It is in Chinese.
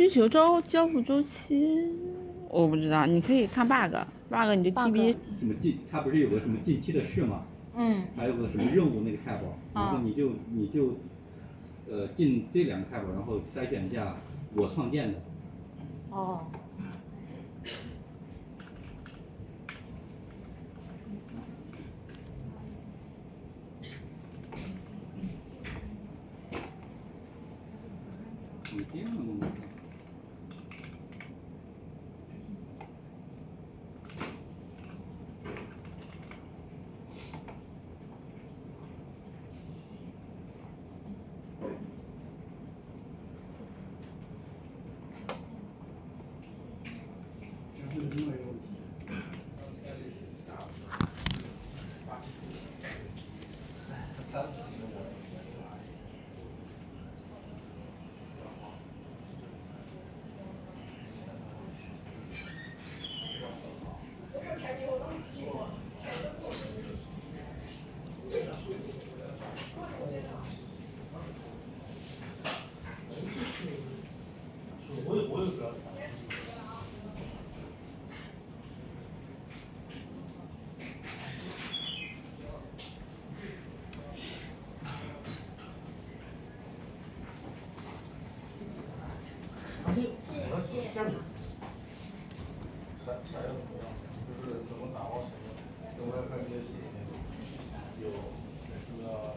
需求周交付周期，我不知道，你可以看 bug，bug 你就 TB 什么近，它不是有个什么近期的事吗？嗯还有个什么任务那个 tab，然后啊你就你就呃进这两个 tab，然后筛选一下我创建的。哦，你这样弄的。这是另外一个问题。我而且我要这样子。啥啥样怎么样？就是怎么打包成的？跟我要看这些写那种，有那个、